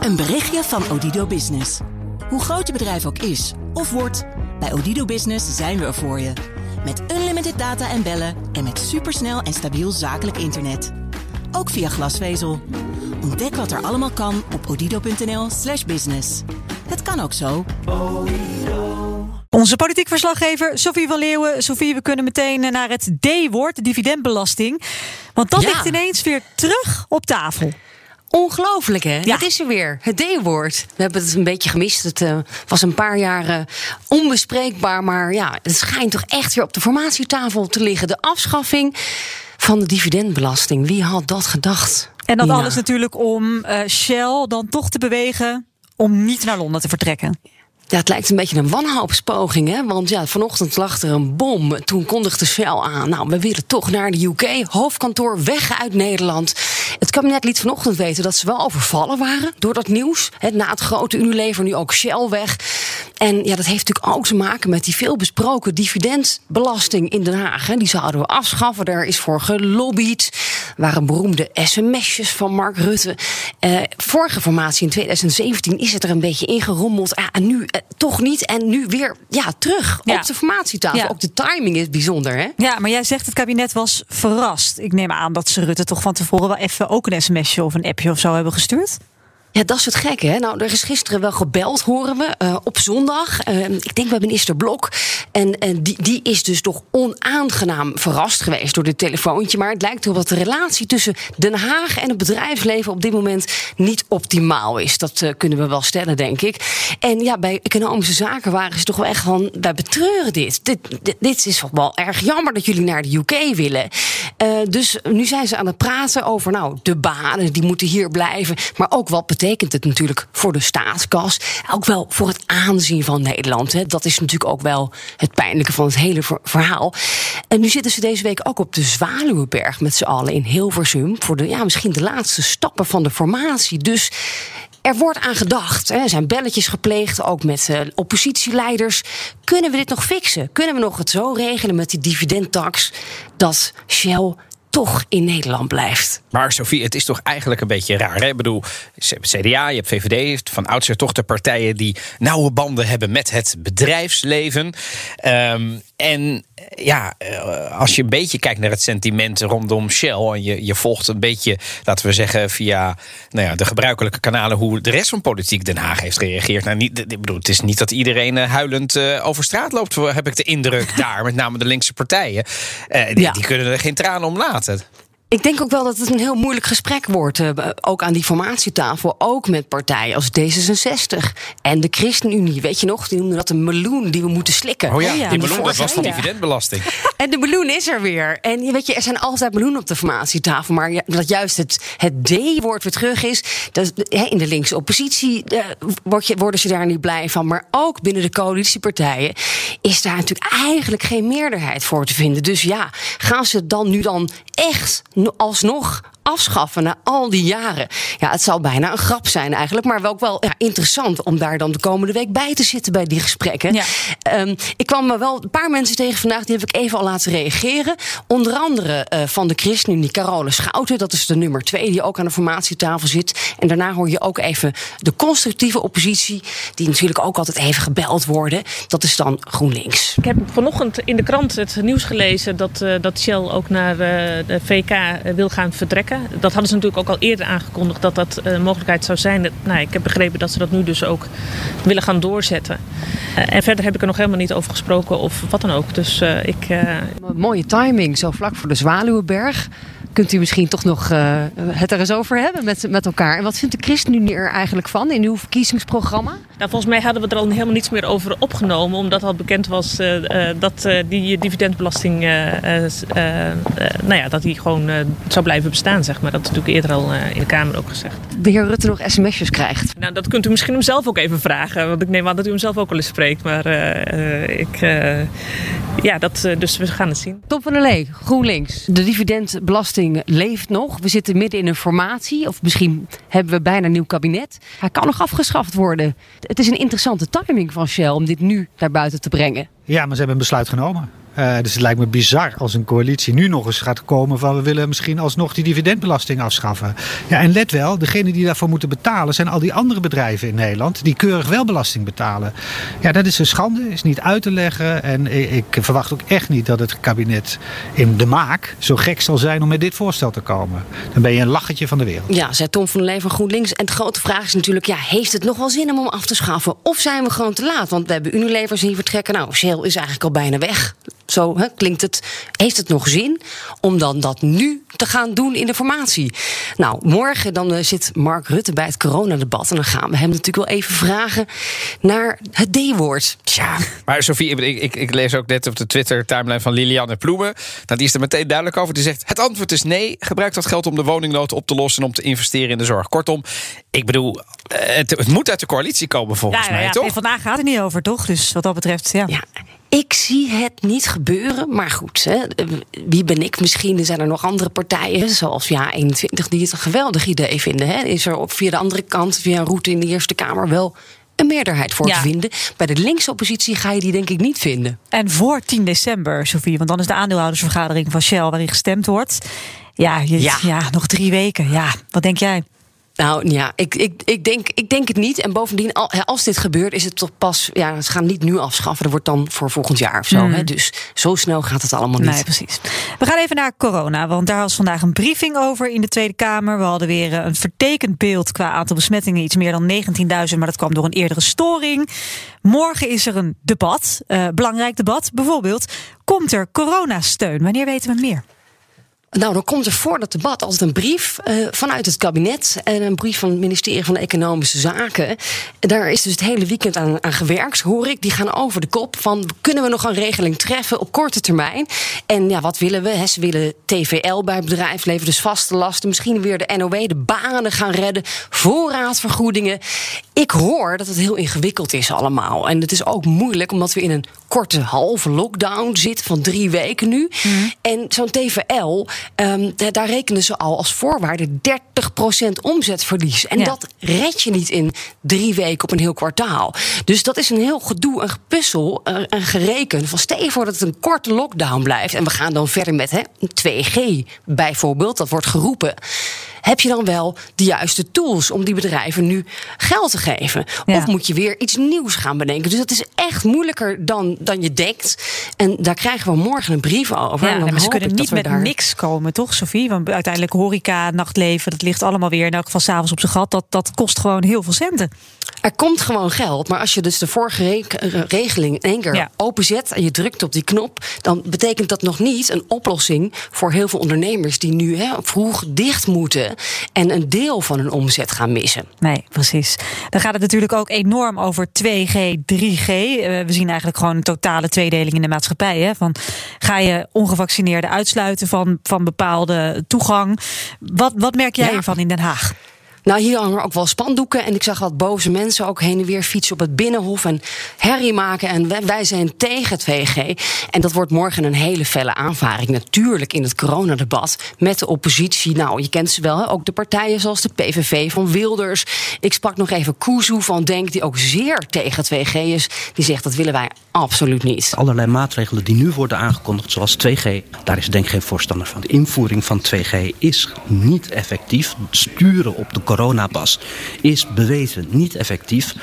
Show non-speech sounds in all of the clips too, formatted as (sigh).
Een berichtje van Odido Business. Hoe groot je bedrijf ook is of wordt, bij Odido Business zijn we er voor je. Met unlimited data en bellen en met supersnel en stabiel zakelijk internet. Ook via glasvezel. Ontdek wat er allemaal kan op odido.nl/slash business. Het kan ook zo. Onze politiek verslaggever Sofie van Leeuwen. Sofie, we kunnen meteen naar het D-woord, de dividendbelasting. Want dat Ja. ligt ineens weer terug op tafel. Ongelooflijk, hè? Ja. Het is er weer. Het D-woord. We hebben het een beetje gemist. Het eh, was een paar jaar eh, onbespreekbaar. Maar ja, het schijnt toch echt weer op de formatietafel te liggen. De afschaffing van de dividendbelasting. Wie had dat gedacht? En dat alles natuurlijk om eh, Shell dan toch te bewegen om niet naar Londen te vertrekken. Ja, het lijkt een beetje een wanhoopspoging, hè? Want ja, vanochtend lag er een bom. Toen kondigde Shell aan. Nou, we willen toch naar de UK. Hoofdkantoor weg uit Nederland. Het kabinet liet vanochtend weten dat ze wel overvallen waren door dat nieuws. Na het grote Unilever nu ook Shell weg. En ja, dat heeft natuurlijk ook te maken met die veelbesproken dividendbelasting in Den Haag. Hè. Die zouden we afschaffen. Daar is voor gelobbyd. Er waren beroemde sms'jes van Mark Rutte. Eh, vorige formatie in 2017 is het er een beetje ingerommeld. Ja, en nu eh, toch niet. En nu weer ja, terug Ja. op de formatietafel. Ja. Ook de timing is bijzonder, hè? Ja, maar jij zegt het kabinet was verrast. Ik neem aan dat ze Rutte toch van tevoren wel even ook een sms'je of een appje of zo hebben gestuurd. Ja, dat is het gekke. Hè? Nou, er is gisteren wel gebeld, horen we, eh, op zondag. Eh, ik denk bij minister Blok. En, en die, die is dus toch onaangenaam verrast geweest door dit telefoontje. Maar het lijkt erop dat de relatie tussen Den Haag en het bedrijfsleven op dit moment niet optimaal is. Dat eh, kunnen we wel stellen, denk ik. En ja, bij economische zaken waren ze toch wel echt van, wij betreuren dit. Dit, dit, is toch wel erg jammer dat jullie naar de UK willen. Eh, dus nu zijn ze aan het praten over nou, de banen, die moeten hier blijven. Maar ook wat betekent het natuurlijk voor de staatskas. Ook wel voor het aanzien van Nederland. Hè. Dat is natuurlijk ook wel het pijnlijke van het hele ver- verhaal. En nu zitten ze deze week ook op de Zwaluwenberg met z'n allen in Hilversum. Voor de, ja, misschien de laatste stappen van de formatie. Dus er wordt aan gedacht. Er zijn belletjes gepleegd, ook met eh, oppositieleiders. Kunnen we dit nog fixen? Kunnen we nog het zo regelen met die dividendtax dat Shell toch in Nederland blijft? Maar Sophie, het is toch eigenlijk een beetje raar. Hè? Ik bedoel, CDA, je hebt VVD, van oudsher toch de partijen die nauwe banden hebben met het bedrijfsleven. Ehm, en eh, ja, eh, als je een beetje kijkt naar het sentiment rondom Shell en je, je volgt een beetje, laten we zeggen, via nou ja, de gebruikelijke kanalen hoe de rest van politiek Den Haag heeft gereageerd. Nou, niet, ik bedoel, het is niet dat iedereen eh, huilend over straat loopt, heb ik de indruk (laughs) daar, met name de linkse partijen. Eh, die, Ja. die kunnen er geen tranen om laten. Ik denk ook wel dat het een heel moeilijk gesprek wordt. eh, ook aan die formatietafel. Ook met partijen als D66 en de ChristenUnie. Weet je nog, die noemden dat een meloen die we moeten slikken. Oh ja, die meloen, dat was van dividendbelasting. En de meloen is er weer. En je weet je, er zijn altijd meloenen op de formatietafel. Maar dat juist het, het D-woord weer terug is. Dat, in de linkse oppositie eh, word je, worden ze daar niet blij van. Maar ook binnen de coalitiepartijen is daar natuurlijk eigenlijk geen meerderheid voor te vinden. Dus ja, gaan ze het dan nu dan echt no- alsnog afschaffen na al die jaren? Ja, het zal bijna een grap zijn eigenlijk. Maar wel ook wel ja, interessant om daar dan de komende week bij te zitten bij die gesprekken. Ja. Ehm, ik kwam me wel een paar mensen tegen vandaag, die heb ik even al laten reageren. Onder andere eh, van de ChristenUnie, Carole Schouten. Dat is de nummer twee die ook aan de formatietafel zit. En daarna hoor je ook even de constructieve oppositie, die natuurlijk ook altijd even gebeld worden. Dat is dan GroenLinks. Ik heb vanochtend in de krant het nieuws gelezen dat, eh, dat Shell ook naar eh, de VK eh, wil gaan vertrekken. Dat hadden ze natuurlijk ook al eerder aangekondigd dat dat eh, een mogelijkheid zou zijn. Dat- Nou, ik heb begrepen dat ze dat nu dus ook willen gaan doorzetten. En verder heb ik er nog helemaal niet over gesproken of wat dan ook. Dus eh, ik, eh, Mooie timing, zo vlak voor de Zwaluwenberg. Kunt u misschien toch nog eh, het er eens over hebben met, met elkaar? En wat vindt de ChristenUnie er eigenlijk van in uw verkiezingsprogramma? Nou, volgens mij hadden we er al helemaal niets meer over opgenomen, omdat al bekend was eh, eh, dat eh, die dividendbelasting, nou ja, dat die gewoon zou blijven bestaan, zeg maar. Dat is natuurlijk eerder al in de Kamer ook gezegd. De heer Rutte nog sms'jes krijgt. Nou, dat kunt u misschien hem zelf ook even vragen, want ik neem aan dat u hem zelf ook wel eens spreekt. Maar ik, ja, dat, dus we gaan het zien. Tom van der Lee, GroenLinks. De dividendbelasting leeft nog. We zitten midden in een formatie. Of misschien hebben we bijna een nieuw kabinet. Hij kan nog afgeschaft worden. Het is een interessante timing van Shell om dit nu naar buiten te brengen. Ja, maar ze hebben een besluit genomen. Uh, dus het lijkt me bizar als een coalitie nu nog eens gaat komen van we willen misschien alsnog die dividendbelasting afschaffen. Ja, en let wel, degene die daarvoor moeten betalen zijn al die andere bedrijven in Nederland die keurig wel belasting betalen. Ja, dat is een schande, is niet uit te leggen. En ik verwacht ook echt niet dat het kabinet in de maak zo gek zal zijn om met dit voorstel te komen. Dan ben je een lachetje van de wereld. Ja, zei Tom van der van GroenLinks. En de grote vraag is natuurlijk, ja, heeft het nog wel zin om hem af te schaffen? Of zijn we gewoon te laat? Want we hebben Unilever zien vertrekken. Nou, Shell is eigenlijk al bijna weg. Zo hè, klinkt het. Heeft het nog zin om dan dat nu te gaan doen in de formatie? Nou, morgen dan uh, zit Mark Rutte bij het coronadebat. En dan gaan we hem natuurlijk wel even vragen naar het D-woord. Ja, maar Sofie, ik, ik, ik, lees ook net op de Twitter-timeline van Lilianne Ploemen. Nou, die is er meteen duidelijk over. Die zegt: Het antwoord is nee. Gebruik dat geld om de woningnood op te lossen en om te investeren in de zorg. Kortom, ik bedoel, eh, het, het moet uit de coalitie komen volgens ja, mij, ja, toch? Vandaag gaat het niet over, toch? Dus wat dat betreft, ja. ja. Ik zie het niet gebeuren, maar goed, hè, wie ben ik? Misschien zijn er nog andere partijen, zoals Ja 21, die het een geweldig idee vinden. Hè. Is er via de andere kant, via een route in de Eerste Kamer, wel een meerderheid voor te vinden. Bij de linkse oppositie ga je die denk ik niet vinden. En voor 10 december, Sofie, want dan is de aandeelhoudersvergadering van Shell waarin gestemd wordt. Ja, je, ja. ja nog drie weken. Ja, wat denk jij? Nou ja, ik, ik, ik, denk, ik denk het niet. En bovendien, als dit gebeurt, is het toch pas. Ja, ze gaan niet nu afschaffen. Dat wordt dan voor volgend jaar of zo. Mm. Hè? Dus zo snel gaat het allemaal niet. Nee, precies. We gaan even naar corona. Want daar was vandaag een briefing over in de Tweede Kamer. We hadden weer een vertekend beeld qua aantal besmettingen. Iets meer dan 19.000. Maar dat kwam door een eerdere storing. Morgen is er een debat. Uh, belangrijk debat. Bijvoorbeeld, komt er coronasteun? Wanneer weten we meer? Nou, dan komt er voor dat debat altijd een brief uh, vanuit het kabinet en een brief van het ministerie van Economische Zaken. Daar is dus het hele weekend aan, aan gewerkt, hoor ik. Die gaan over de kop van kunnen we nog een regeling treffen op korte termijn? En ja, wat willen we? He, ze willen TVL bij bedrijfsleven, dus vaste lasten, misschien weer de NOW, de banen gaan redden, voorraadvergoedingen. Ik hoor dat het heel ingewikkeld is allemaal. En het is ook moeilijk omdat we in een korte halve lockdown zitten van drie weken nu. Mm. En zo'n TVL Um, daar rekenen ze al als voorwaarde 30% omzetverlies. En dat red je niet in drie weken op een heel kwartaal. Dus dat is een heel gedoe, een gepuzzel, een gereken. Van stel voor dat het een korte lockdown blijft. En we gaan dan verder met hè, 2G bijvoorbeeld. Dat wordt geroepen heb je dan wel de juiste tools om die bedrijven nu geld te geven? Of moet je weer iets nieuws gaan bedenken? Dus dat is echt moeilijker dan, dan je denkt. En daar krijgen we morgen een brief over. Ja, en ze kunnen niet met niks komen, toch, Sophie? Want uiteindelijk horeca, nachtleven, dat ligt allemaal weer in elk geval s'avonds op zijn gat. Dat, dat kost gewoon heel veel centen. Er komt gewoon geld. Maar als je dus de vorige regeling in één keer openzet en je drukt op die knop, dan betekent dat nog niet een oplossing voor heel veel ondernemers die nu hè, vroeg dicht moeten en een deel van hun omzet gaan missen. Nee, precies. Dan gaat het natuurlijk ook enorm over 2G, 3G. Eh, we zien eigenlijk gewoon een totale tweedeling in de maatschappij. Hè? Van, ga je ongevaccineerden uitsluiten van, van bepaalde toegang? Wat, wat merk jij ervan in Den Haag? Nou, hier hangen ook wel spandoeken. En ik zag wat boze mensen ook heen en weer fietsen op het binnenhof en herrie maken. En wij, zijn tegen het VG. En dat wordt morgen een hele felle aanvaring. Natuurlijk in het coronadebat met de oppositie. Nou, je kent ze wel, hè? ook de partijen zoals de PVV van Wilders. Ik sprak nog even Kuzu van Denk, die ook zeer tegen het VG is. Die zegt dat willen wij absoluut niet. Allerlei maatregelen die nu worden aangekondigd, zoals 2G, daar is Denk geen voorstander van. De invoering van 2G is niet effectief. Sturen op de coronapas is bewezen niet effectief.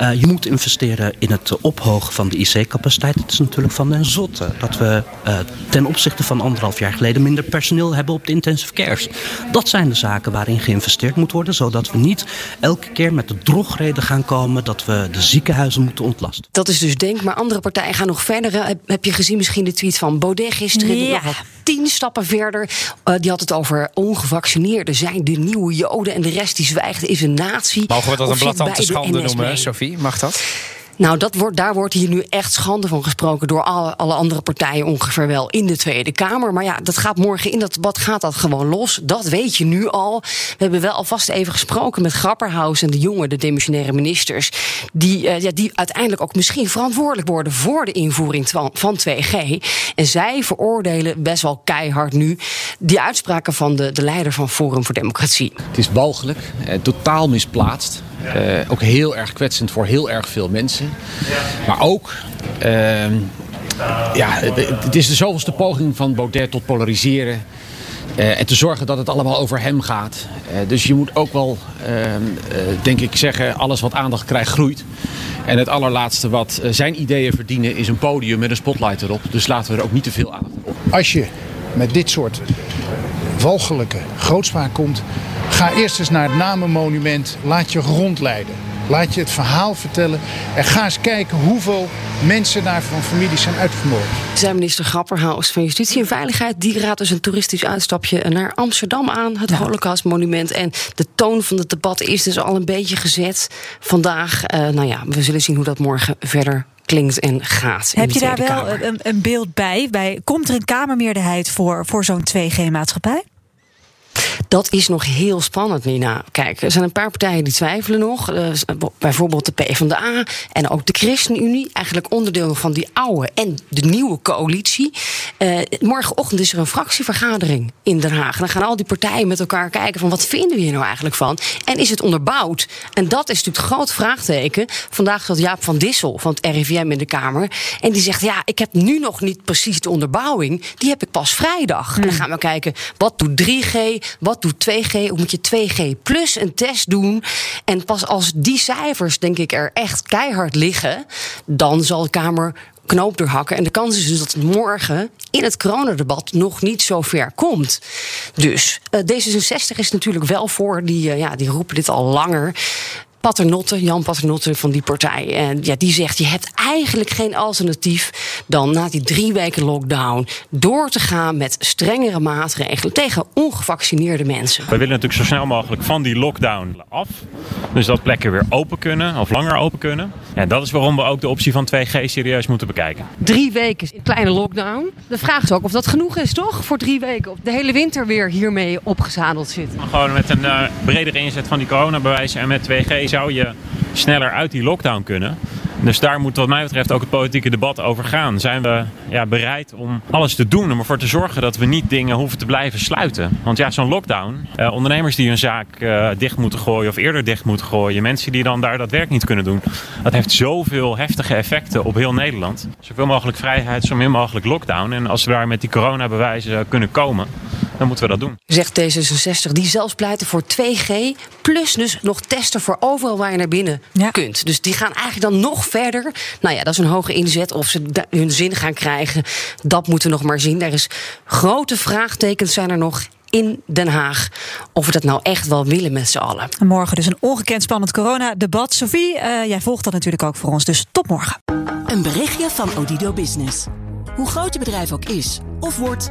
Uh, je moet investeren in het ophogen van de IC-capaciteit. Het is natuurlijk van den zotte dat we uh, ten opzichte van anderhalf jaar geleden minder personeel hebben op de intensive cares. Dat zijn de zaken waarin geïnvesteerd moet worden, zodat we niet elke keer met de drogreden gaan komen dat we de ziekenhuizen moeten ontlasten. Dat is dus denk, maar andere partijen gaan nog verder. Heb, je gezien misschien de tweet van Baudet gisteren? Ja. Tien stappen verder. Uh, die had het over ongevaccineerden zijn de nieuwe joden en de rest die zwijgt is een natie. Mogen we dat een blatante schande noemen, Sophie? Mag dat? Nou, dat wordt, daar wordt hier nu echt schande van gesproken door alle, andere partijen ongeveer wel in de Tweede Kamer. Maar ja, dat gaat morgen in dat debat gaat dat gewoon los. Dat weet je nu al. We hebben wel alvast even gesproken met Grapperhaus en de jongen, de demissionaire ministers. Die, uh, ja, die uiteindelijk ook misschien verantwoordelijk worden voor de invoering van, van 2G. En zij veroordelen best wel keihard nu die uitspraken van de, de leider van Forum voor Democratie. Het is walgelijk, eh, totaal misplaatst. Uh, ook heel erg kwetsend voor heel erg veel mensen. Maar ook uh, ja, het, is de zoveelste poging van Baudet tot polariseren. eh, en te zorgen dat het allemaal over hem gaat. Eh, dus je moet ook wel, eh, eh, denk ik, zeggen: alles wat aandacht krijgt, groeit. En het allerlaatste wat eh, zijn ideeën verdienen is een podium met een spotlight erop. Dus laten we er ook niet te veel aandacht aan op. Als je met dit soort walgelijke grootspraak komt, ga eerst eens naar het Namenmonument. Laat je rondleiden. Laat je het verhaal vertellen. En ga eens kijken hoeveel mensen daar van families zijn uitgemoord. Zijn minister Grapperhaus van Justitie en Veiligheid... die raadt dus een toeristisch uitstapje naar Amsterdam aan... het Holocaustmonument. En de toon van het debat is dus al een beetje gezet vandaag. Eh, nou ja, we zullen zien hoe dat morgen verder klinkt en gaat. in Heb je daar wel een, een beeld bij? bij? Komt er een Kamermeerderheid voor, voor zo'n 2G-maatschappij? Dat is nog heel spannend, Nina. Kijk, er zijn een paar partijen die twijfelen nog. Eh, bijvoorbeeld de PvdA en ook de ChristenUnie. Eigenlijk onderdeel van die oude en de nieuwe coalitie. Eh, morgenochtend is er een fractievergadering in Den Haag. Dan gaan al die partijen met elkaar kijken van wat vinden we hier nou eigenlijk van? En is het onderbouwd? En dat is natuurlijk het groot vraagteken. Vandaag zat Jaap van Dissel van het RIVM in de Kamer. En die zegt, ja, ik heb nu nog niet precies de onderbouwing. Die heb ik pas vrijdag. En dan gaan we kijken, wat doet 3G? Wat doet 2G? Hoe moet je 2G plus een test doen? En pas als die cijfers, denk ik, er echt keihard liggen... dan zal de Kamer knoop doorhakken. En de kans is dus dat het morgen in het coronadebat nog niet zo ver komt. Dus eh, D66 is natuurlijk wel voor. Die, eh, ja, die roepen dit al langer. Paternotte, Jan Paternotte van die partij. En ja, die zegt: je hebt eigenlijk geen alternatief dan na die drie weken lockdown door te gaan met strengere maatregelen tegen ongevaccineerde mensen. We willen natuurlijk zo snel mogelijk van die lockdown af. Dus dat plekken weer open kunnen, of langer open kunnen. En dat is waarom we ook de optie van 2G serieus moeten bekijken. Drie weken kleine lockdown. De vraag is ook of dat genoeg is, toch? Voor drie weken. Of de hele winter weer hiermee opgezadeld zit. Gewoon met een eh, bredere inzet van die coronabewijzen en met 2G zou je sneller uit die lockdown kunnen. Dus daar moet wat mij betreft ook het politieke debat over gaan. Zijn we ja, bereid om alles te doen om ervoor te zorgen dat we niet dingen hoeven te blijven sluiten? Want ja, zo'n lockdown, eh, ondernemers die hun zaak eh, dicht moeten gooien of eerder dicht moeten gooien, mensen die dan daar dat werk niet kunnen doen, dat heeft zoveel heftige effecten op heel Nederland. Zoveel mogelijk vrijheid, zo min mogelijk lockdown. En als we daar met die coronabewijzen kunnen komen, dan moeten we dat doen. Zegt D66, die zelfs pleiten voor 2G. Plus dus nog testen voor overal waar je naar binnen kunt. Dus die gaan eigenlijk dan nog verder. Nou ja, dat is een hoge inzet. Of ze hun zin gaan krijgen, dat moeten we nog maar zien. Er is grote vraagtekens zijn er nog in Den Haag. Of we dat nou echt wel willen met z'n allen. En morgen dus een ongekend spannend coronadebat. Sophie, eh, jij volgt dat natuurlijk ook voor ons, dus tot morgen. Een berichtje van Odido Business. Hoe groot je bedrijf ook is of wordt,